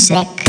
music.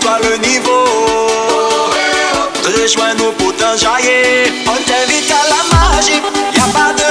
Toi le niveau. Rejoins-nous pour t'enjailler. On t'invite à la magie. Y a pas de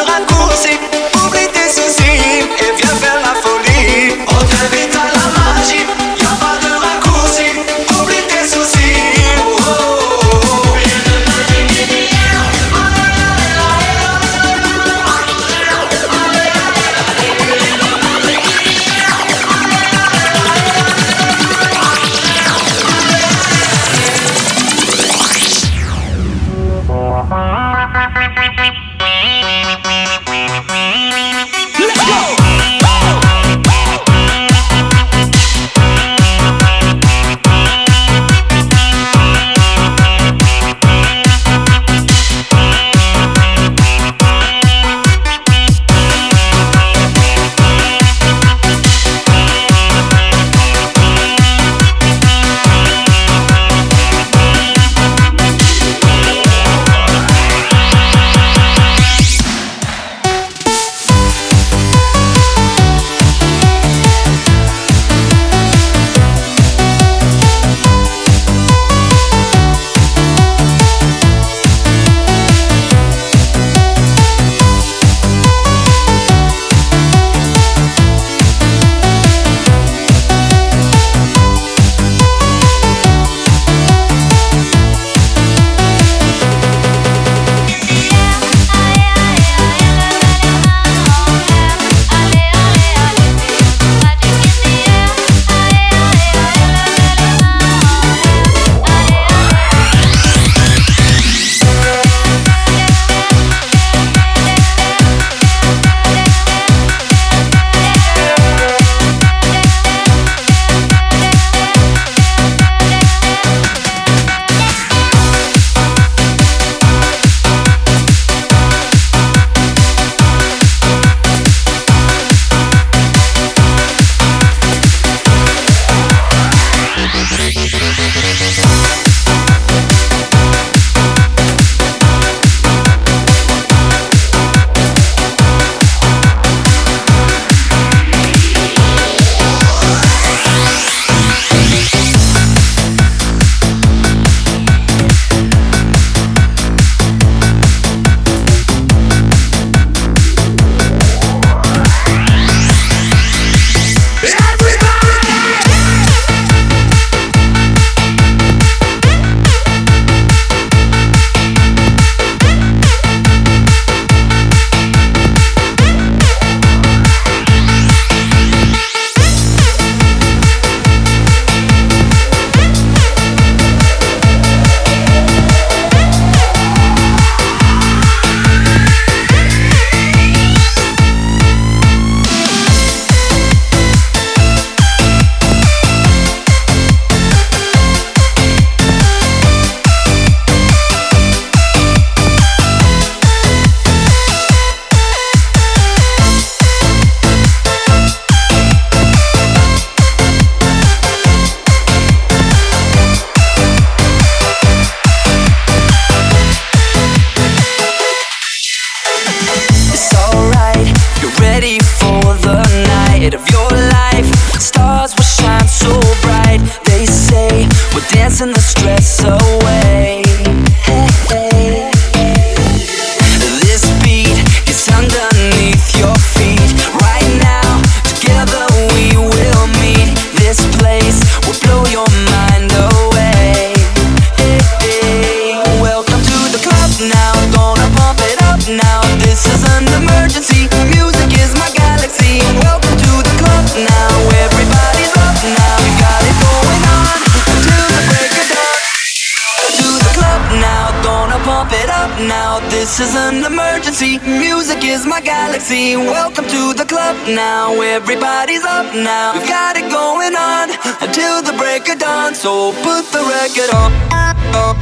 emergency. Music is my galaxy. Welcome to the club now. Everybody's up now. We've got it going on until the break of dawn. So put the record on. On, on.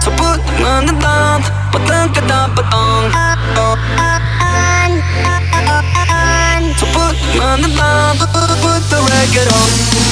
So put on the dawn. Ba-dun, ka-dun, ba-dun. So put on the dawn. Put the record on.